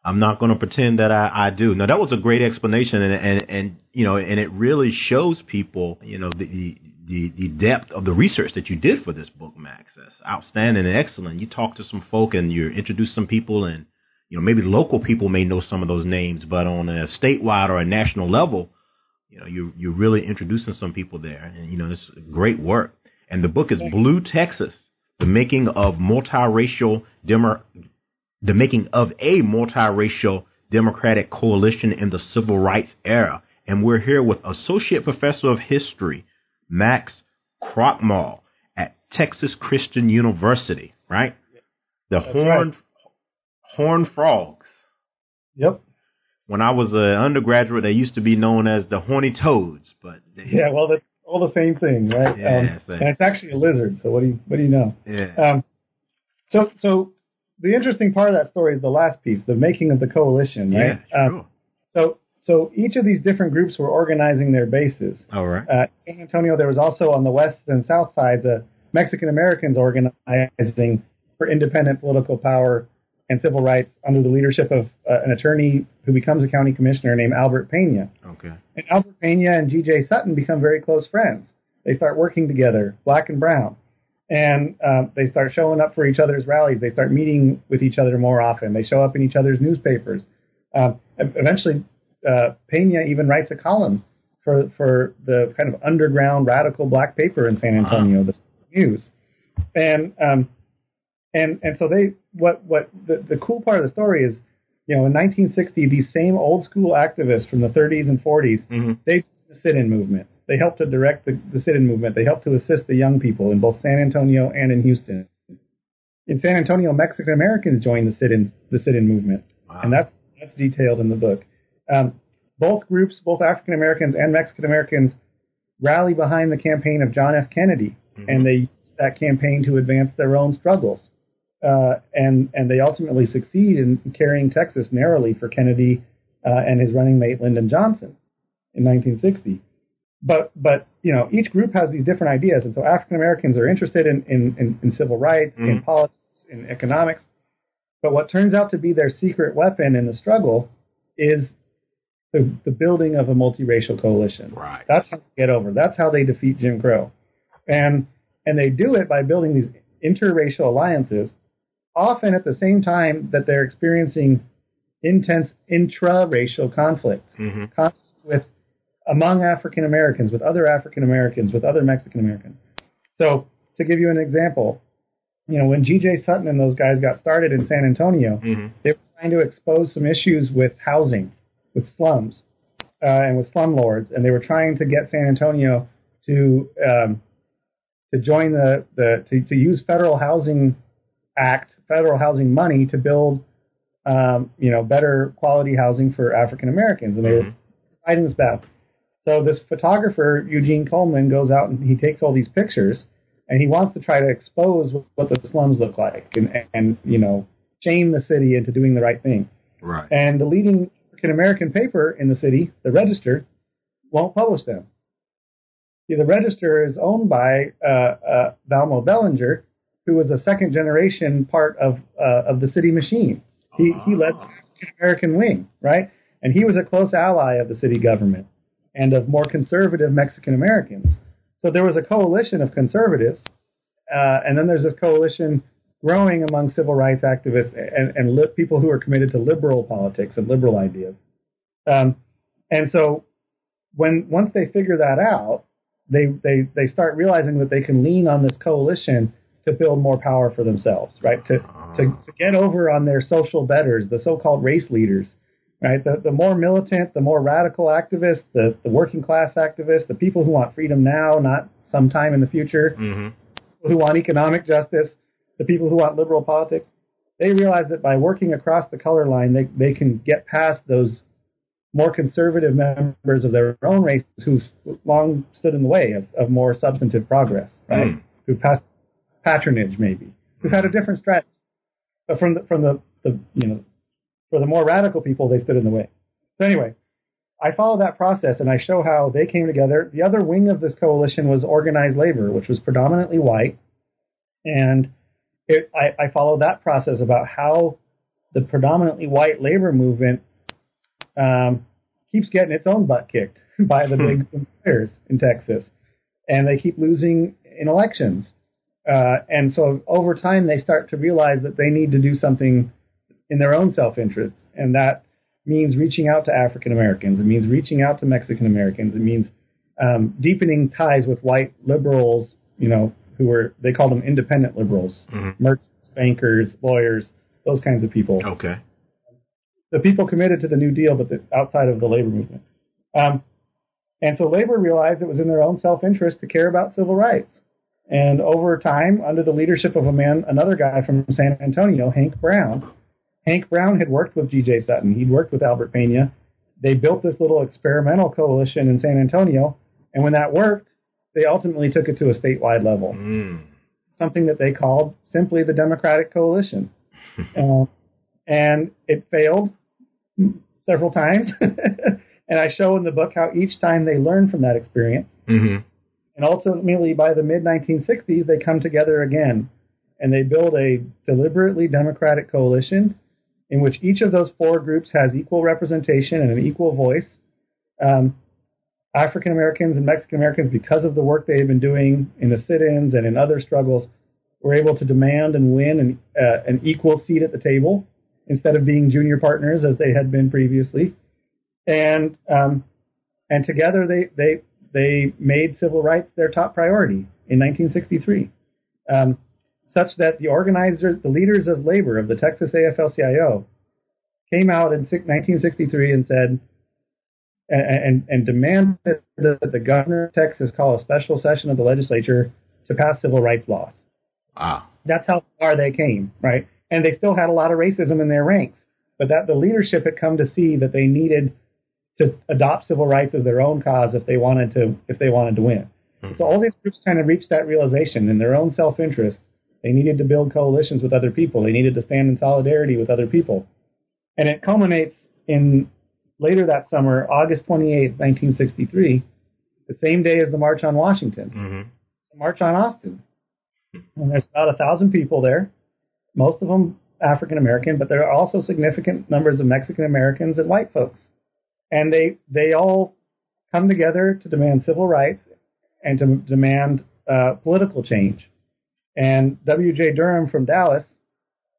I'm not gonna pretend that I, I do. Now that was a great explanation and, and and you know, and it really shows people, you know, the the the depth of the research that you did for this book, Max. That's outstanding and excellent. You talked to some folk and you introduced some people and you know, maybe local people may know some of those names, but on a statewide or a national level, you know, you're, you're really introducing some people there, and you know, it's great work. And the book is Blue Texas: The Making of Multiracial Demo- the making of a multiracial democratic coalition in the civil rights era. And we're here with Associate Professor of History, Max Krochmal at Texas Christian University, right? The That's Horn right. Horn Frogs. yep. When I was an undergraduate, they used to be known as the Horny Toads, but they, Yeah. Well, that's all the same thing, right? Yeah, um, same. and it's actually a lizard. So what do you what do you know? yeah, Um, so so the interesting part of that story is the last piece, the making of the coalition, yeah, right? Um, sure. so so each of these different groups were organizing their bases. All right. Uh, San Antonio, there was also on the west and south sides, uh, Mexican Americans organizing for independent political power and civil rights under the leadership of uh, an attorney who becomes a county commissioner named Albert Pena. Okay. And Albert Pena and G.J. Sutton become very close friends. They start working together, black and brown. And um, they start showing up for each other's rallies. They start meeting with each other more often. They show up in each other's newspapers. Um, eventually, uh, Pena even writes a column for, for the kind of underground radical black paper in San Antonio, the News. And um, and and so they what what the, the cool part of the story is you know in 1960 these same old school activists from the 30s and 40s Mhm. they the sit-in movement. They helped to direct the, the sit-in movement. They helped to assist the young people in both San Antonio and in Houston. In San Antonio Mexican Americans joined the sit-in the sit-in movement. Wow. and that's that's detailed in the book. Um, both groups both African Americans and Mexican Americans rally behind the campaign of John F. Kennedy. And they use that campaign to advance their own struggles uh, and and they ultimately succeed in carrying Texas narrowly for Kennedy uh, and his running mate Lyndon Johnson in 1960. But but you know each group has these different ideas, and so African Americans are interested in in, in, in civil rights, in Mhm. politics, in economics. But what turns out to be their secret weapon in the struggle is the, the building of a multiracial coalition. Right. That's how they get over. That's how they defeat Jim Crow, and and they do it by building these interracial alliances, often at the same time that they're experiencing intense intra-racial conflict, hmm conflict with among African Americans, with other African Americans, with other Mexican Americans. So to give you an example, you know when G.J. Sutton and those guys got started in San Antonio, hmm they were trying to expose some issues with housing, with slums, uh, and with slumlords, and they were trying to get San Antonio to um, to join the, the to, to use federal housing act, federal housing money to build um, you know better quality housing for African Americans, and they were Mhm. fighting this battle. So this photographer Eugene Coleman goes out and he takes all these pictures, and he wants to try to expose what the slums look like, and and you know shame the city into doing the right thing. Right. And the leading African American paper in the city, the Register, won't publish them. See, the Register is owned by uh, uh, Valmo Bellinger, who was a second generation part of uh, of the city machine. He he led the African American wing, right? And he was a close ally of the city government and of more conservative Mexican Americans. So there was a coalition of conservatives, uh, and then there's this coalition growing among civil rights activists and, and li- people who are committed to liberal politics and liberal ideas. Um, and so when once they figure that out, they, they, they start realizing that they can lean on this coalition to build more power for themselves, right? To, to, to get over on their social betters, the so-called race leaders, right? The, the more militant, the more radical activists, the, the working class activists, the people who want freedom now, not sometime in the future, hmm who want economic justice, the people who want liberal politics, they realize that by working across the color line, they, they can get past those more conservative members of their own races who've long stood in the way of, of more substantive progress, right? Mm. Who've passed patronage, maybe, We've had a different strategy. But from the, from the, the, you know, for the more radical people, they stood in the way. So anyway, I follow that process and I show how they came together. The other wing of this coalition was organized labor, which was predominantly white. And it, I, I follow that process about how the predominantly white labor movement um, keeps getting its own butt kicked by the big employers in Texas. And they keep losing in elections. Uh, and so over time, they start to realize that they need to do something in their own self interest. And that means reaching out to African Americans. It means reaching out to Mexican Americans. It means um, deepening ties with white liberals, you know, who were, they called them independent liberals, Mm-hmm. merchants, bankers, lawyers, those kinds of people. Okay. The people committed to the New Deal, but the, outside of the labor movement. Um, and so labor realized it was in their own self interest to care about civil rights. And over time, under the leadership of a man, another guy from San Antonio, Hank Brown, Hank Brown had worked with G.J. Sutton. He'd worked with Albert Pena. They built this little experimental coalition in San Antonio. And when that worked, they ultimately took it to a statewide level, Mm. something that they called simply the Democratic Coalition. uh, and it failed several times. and I show in the book how each time they learned from that experience. Mm-hmm. And ultimately, by the mid 1960s, they come together again and they build a deliberately democratic coalition in which each of those four groups has equal representation and an equal voice. Um, African Americans and Mexican Americans, because of the work they had been doing in the sit ins and in other struggles, were able to demand and win an, uh, an equal seat at the table instead of being junior partners as they had been previously. And um, and together they, they they made civil rights their top priority in 1963, um, such that the organizers, the leaders of labor of the Texas AFL-CIO, came out in 1963 and said and, and, and demanded that the governor of Texas call a special session of the legislature to pass civil rights laws. Wow. That's how far they came, right? And they still had a lot of racism in their ranks, but that the leadership had come to see that they needed to adopt civil rights as their own cause if they wanted to if they wanted to win. So all these groups kind of reached that realization in their own self-interest. They needed to build coalitions with other people. They needed to stand in solidarity with other people. And it culminates in later that summer, August 28, 1963, the same day as the March on Washington. Mm-hmm. The March on Austin. And there's about a thousand people there, most of them African American, but there are also significant numbers of Mexican Americans and white folks. And they they all come together to demand civil rights and to demand uh, political change. And W.J. Durham from Dallas,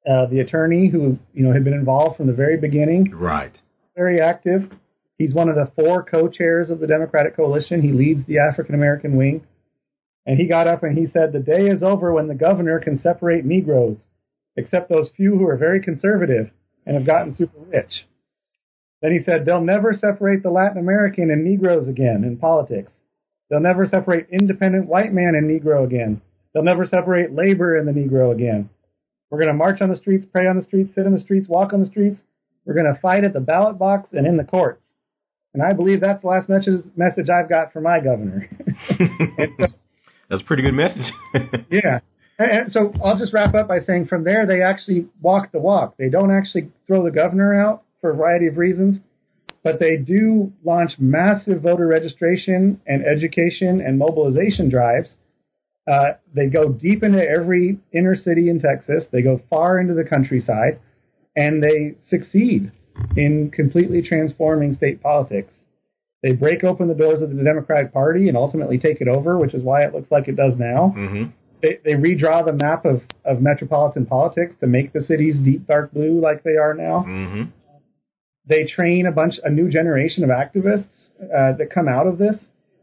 uh, the attorney who you know had been involved from the very beginning, Right. very active. He's one of the four co-chairs of the Democratic Coalition. He leads the African American wing. And he got up and he said, The day is over when the governor can separate Negroes, except those few who are very conservative and have gotten super rich. Then he said, They'll never separate the Latin American and Negroes again in politics. They'll never separate independent white man and Negro again. They'll never separate labor and the Negro again. We're going to march on the streets, pray on the streets, sit in the streets, walk on the streets. We're going to fight at the ballot box and in the courts. And I believe that's the last message, message I've got from my governor. That's a pretty good message. yeah. And, and so I'll just wrap up by saying from there, they actually walk the walk. They don't actually throw the governor out for a variety of reasons, but they do launch massive voter registration and education and mobilization drives. Uh, they go deep into every inner city in Texas. They go far into the countryside, and they succeed in completely transforming state politics. They break open the doors of the Democratic Party and ultimately take it over, which is why it looks like it does now. mm-hmm. They, they redraw the map of, of metropolitan politics to make the cities deep dark blue like they are now. Mm-hmm. They train a bunch, a new generation of activists uh, that come out of this,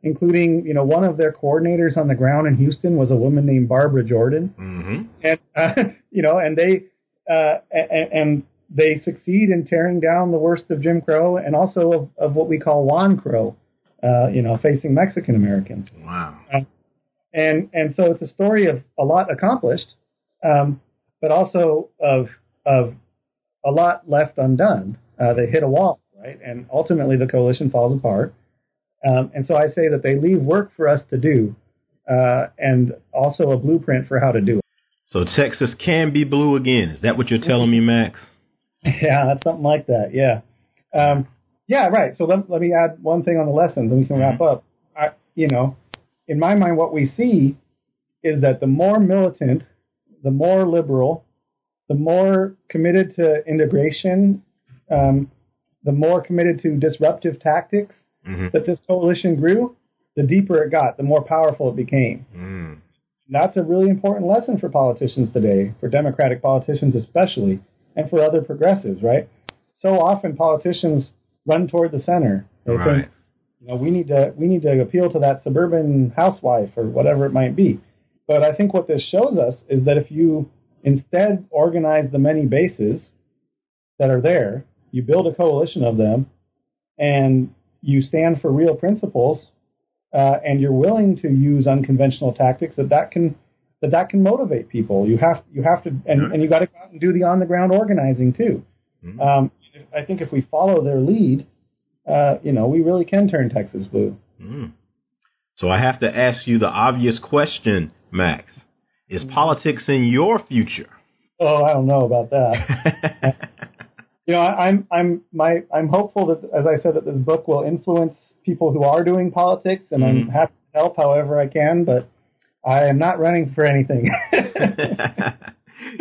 including, you know, one of their coordinators on the ground in Houston was a woman named Barbara Jordan Mm-hmm. and uh, you know, and they uh, and, and they succeed in tearing down the worst of Jim Crow and also of, of what we call Juan Crow, uh, you know, facing Mexican Americans. Wow. And and so it's a story of a lot accomplished, um, but also of of a lot left undone. Uh, they hit a wall, right? And ultimately the coalition falls apart. Um, and so I say that they leave work for us to do, uh, and also a blueprint for how to do it. So Texas can be blue again. Is that what you're telling me, Max? Yeah, that's something like that. Yeah. Um, yeah, right. So let, let me add one thing on the lessons and we can wrap up. I, you know, in my mind, what we see is that the more militant, the more liberal, the more committed to integration, um, the more committed to disruptive tactics Mhm. that this coalition grew, the deeper it got, the more powerful it became. Mm. That's a really important lesson for politicians today, for Democratic politicians especially, and for other progressives, right? So often politicians run toward the center. They Right. think, you know, we need to we need to appeal to that suburban housewife or whatever it might be. But I think what this shows us is that if you instead organize the many bases that are there, you build a coalition of them, and you stand for real principles, uh, and you're willing to use unconventional tactics, that that can that that can motivate people. You have you have to, and, and you got to go out and do the on the ground organizing too. Um, I think if we follow their lead, uh, you know, we really can turn Texas blue. Mm. So I have to ask you the obvious question, Max. Is politics in your future? Oh, I don't know about that. you know, I, I'm I'm my I'm hopeful that, as I said, that this book will influence people who are doing politics, and I'm Mhm. happy to help however I can. But I am not running for anything.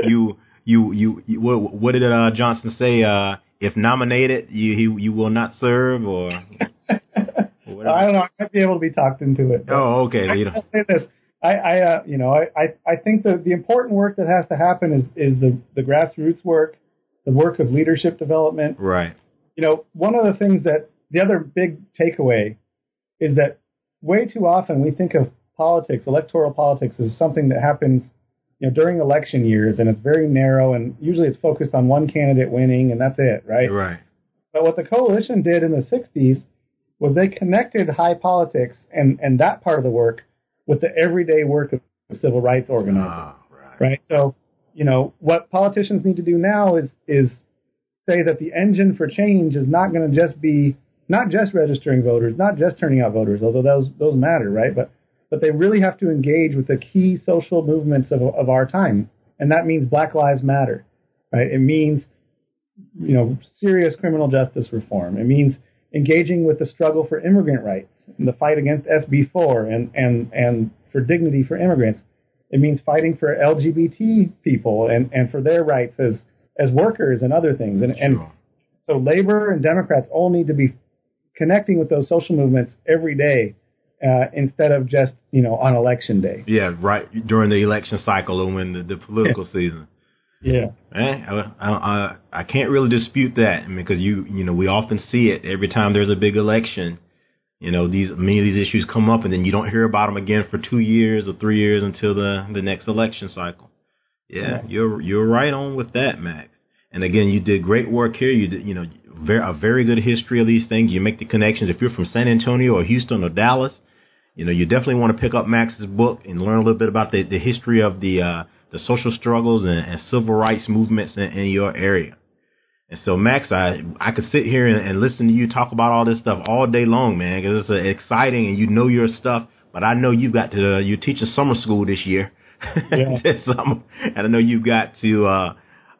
you, you, you, you what, what did uh, Johnson say? Uh, if nominated, you you, you will not serve, or whatever. I don't know. I might be able to be talked into it. Oh, okay. You know, I'll say this. I, I uh, you know, I, I, I think the, the important work that has to happen is, is the, the grassroots work, the work of leadership development. right. You know, one of the things that the other big takeaway is that way too often we think of politics, electoral politics, as something that happens, you know, during election years, and it's very narrow, and usually it's focused on one candidate winning, and that's it, right? Right. But what the coalition did in the 60s was they connected high politics and, and that part of the work with the everyday work of civil rights organizing, Ah, right. right? So, you know, what politicians need to do now is is say that the engine for change is not going to just be not just registering voters, not just turning out voters, although those those matter, right? But but they really have to engage with the key social movements of of our time, and that means Black Lives Matter, right? It means you know, serious criminal justice reform. It means engaging with the struggle for immigrant rights and the fight against SB4 and, and, and for dignity for immigrants. It means fighting for LGBT people and, and for their rights as, as workers and other things. And, and Sure. so labor and Democrats all need to be connecting with those social movements every day uh, instead of just, you know, on election day. Yeah, right. During the election cycle or when the, the political season. Yeah. Eh, I, I, I can't really dispute that I mean, because you you know we often see it every time there's a big election. You know these many of these issues come up and then you don't hear about them again for two years or three years until the the next election cycle. Yeah, you're you're right on with that, Max. And again, you did great work here. You did you know very, a very good history of these things. You make the connections. If you're from San Antonio or Houston or Dallas, you know you definitely want to pick up Max's book and learn a little bit about the the history of the uh, the social struggles and, and civil rights movements in, in your area. And so, Max, I I could sit here and, and listen to you talk about all this stuff all day long, man, because it's uh, exciting and you know your stuff. But I know you've got to uh, you're teaching summer school this year, Yeah. this summer, and I know you've got to uh,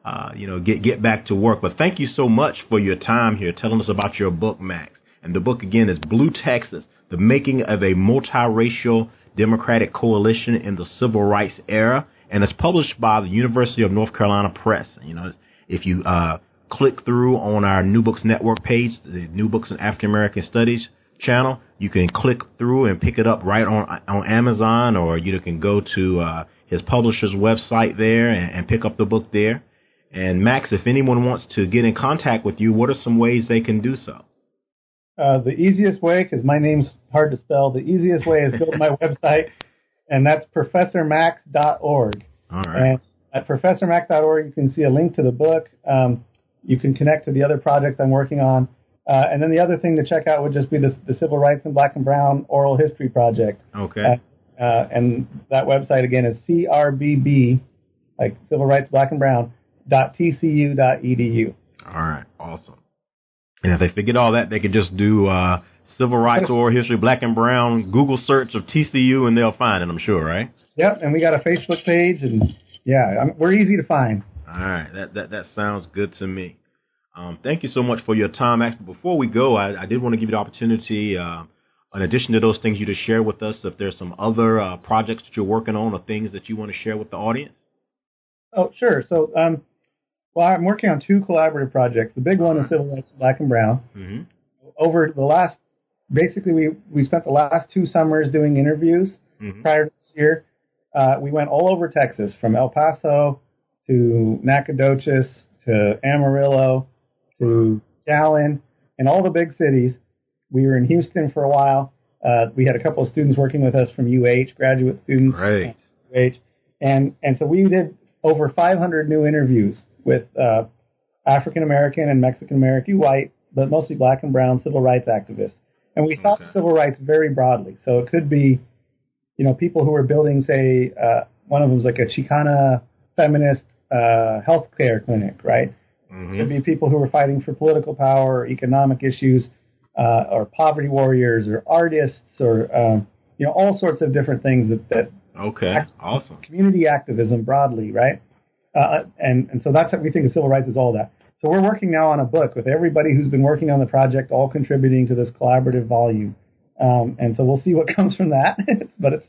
uh, you know get get back to work. But thank you so much for your time here, telling us about your book, Max. And the book again is Blue Texas: The Making of a Multiracial Democratic Coalition in the Civil Rights Era, and it's published by the University of North Carolina Press. You know, if you uh, click through on our New Books Network page, the New Books in African American Studies channel, you can click through and pick it up right on on Amazon, or you can go to uh, his publisher's website there and, and pick up the book there. And Max, if anyone wants to get in contact with you, what are some ways they can do so? Uh, the easiest way, because my name's hard to spell, the easiest way is go to my website, and that's professormax.org. All right. And at professormax.org, you can see a link to the book. Um, you can connect to the other projects I'm working on. Uh, and then the other thing to check out would just be the, the Civil Rights and Black and Brown Oral History Project. Okay. Uh, uh, and that website again is CRBB, like Civil Rights Black and Brown, dot TCU dot edu. All right. Awesome. And if they forget all that, they could just do uh, civil rights Oral history, black and brown, Google search of TCU, and they'll find it. I'm sure, right? Yep, and we got a Facebook page, and yeah, I'm, we're easy to find. All right, that that that sounds good to me. Um, thank you so much for your time, Max. But Before we go, I, I did want to give you the opportunity, uh, in addition to those things you to share with us, if there's some other uh, projects that you're working on or things that you want to share with the audience. Oh, sure. So, um, well, I'm working on two collaborative projects. The big one is Civil Rights Black and Brown. Mm-hmm. Over the last, basically, we we spent the last two summers doing interviews. Mhm. Prior to this year, uh, we went all over Texas, from El Paso to Nacogdoches to Amarillo to McAllen, and all the big cities. We were in Houston for a while. Uh, we had a couple of students working with us from UH, graduate students. Great. UH, and and so we did over 500 new interviews with uh, African American and Mexican American, white, but mostly black and brown civil rights activists. And we thought Okay. civil rights very broadly. So it could be, you know, people who are building, say, uh, one of them is like a Chicana feminist uh, healthcare clinic, right? Mm-hmm. Could be people who are fighting for political power, or economic issues, uh, or poverty warriors, or artists, or um, you know, all sorts of different things that, that Okay. Awesome. community activism broadly, right? Uh, and and so that's what we think of civil rights is all that. So we're working now on a book with everybody who's been working on the project, all contributing to this collaborative volume. Um, and so we'll see what comes from that. but it's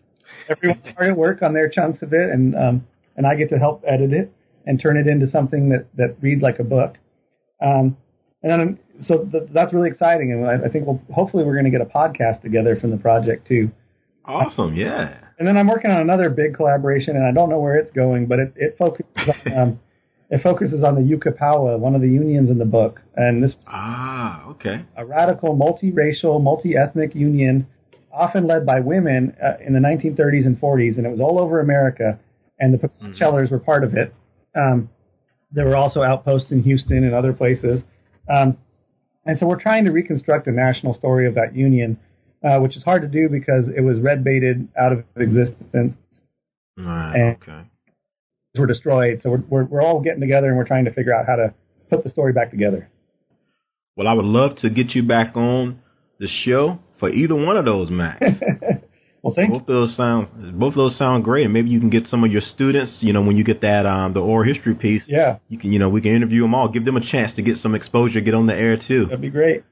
everyone's hard at work on their chunks of it, and um, and I get to help edit it and turn it into something that that reads like a book. Um, and then so th- that's really exciting, and I, I think we'll hopefully we're going to get a podcast together from the project too. Awesome. Yeah. And then I'm working on another big collaboration, and I don't know where it's going, but it, it focuses on, um, it focuses on the UCAPAWA, one of the unions in the book, and this Ah. Okay. a radical, multiracial, multi-ethnic union, often led by women uh, in the 1930s and 40s, and it was all over America, and the Pocellers were part of it. Um, there were also outposts in Houston and other places, um, and so we're trying to reconstruct a national story of that union, uh, which is hard to do because it was red baited out of existence Right. Okay. were destroyed. So we're, we're, we're all getting together and we're trying to figure out how to put the story back together. Well, I would love to get you back on the show for either one of those, Max. Well, thank both of those sound both those sound great, and maybe you can get some of your students. You know, when you get that um the oral history piece, Yeah, you can you know we can interview them all, give them a chance to get some exposure, get on the air too. that'd be great.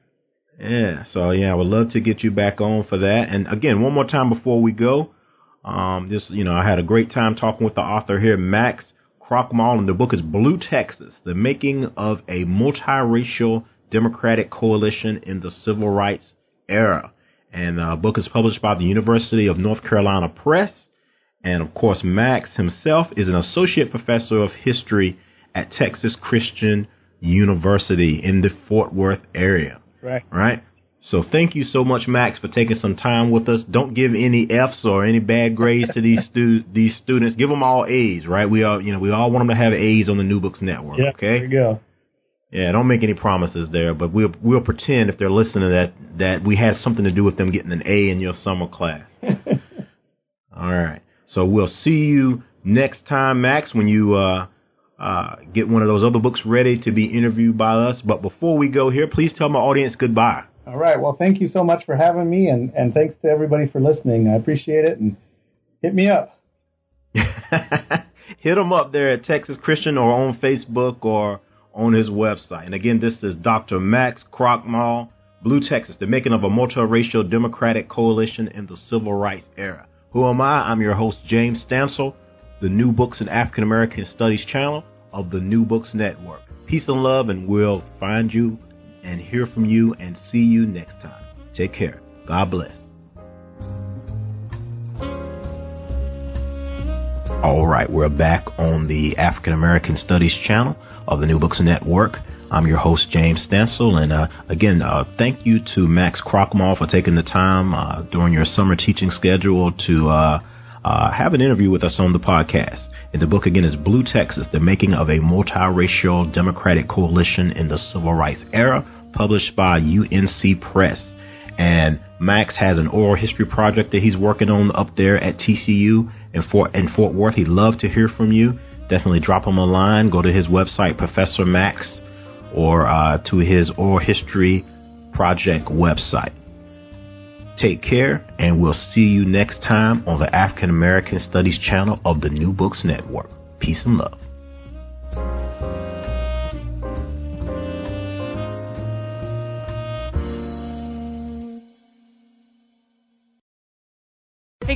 Yeah, so yeah, I would love to get you back on for that. And again, one more time before we go, um, this you know I had a great time talking with the author here, Max Krochmal, and the book is Blue Texas: The Making of a Multiracial Democratic Coalition in the Civil Rights Era. And the book is published by the University of North Carolina Press. And of course, Max himself is an associate professor of history at Texas Christian University in the Fort Worth area. Right. Right? So thank you so much, Max, for taking some time with us. Don't give any F's or any bad grades to these stu- these students. Give them all A's, right? We all, you know, we all want them to have A's on the New Books Network. Yeah, okay. there you go. Yeah, don't make any promises there, but we'll we'll pretend if they're listening that that we had something to do with them getting an A in your summer class. All right. So we'll see you next time, Max, when you uh, uh, get one of those other books ready to be interviewed by us. But before we go here, please tell my audience goodbye. All right. Well, thank you so much for having me, and, and thanks to everybody for listening. I appreciate it, and hit me up. Hit them up there at Texas Christian or on Facebook or on his website. And again, this is Dr. Max Krochmal, Blue Texas, the making of a multiracial democratic coalition in the civil rights era. Who am I? I'm your host, James Stansel, the New Books in African American Studies channel of the New Books Network. Peace and love, and we'll find you and hear from you and see you next time. Take care. God bless. All right, we're back on the African American Studies channel of the New Books Network. I'm your host, James Stansel, and uh, again, uh, thank you to Max Krochmal for taking the time uh, during your summer teaching schedule to uh, uh, have an interview with us on the podcast. And the book again is Blue Texas: The Making of a Multiracial Democratic Coalition in the Civil Rights Era, published by UNC Press. And Max has an oral history project that he's working on up there at TCU in Fort in Fort Worth. He'd love to hear from you. Definitely drop him a line. Go to his website, Professor Max, or uh, to his oral history project website. Take care, and we'll see you next time on the African American Studies channel of the New Books Network. Peace and love.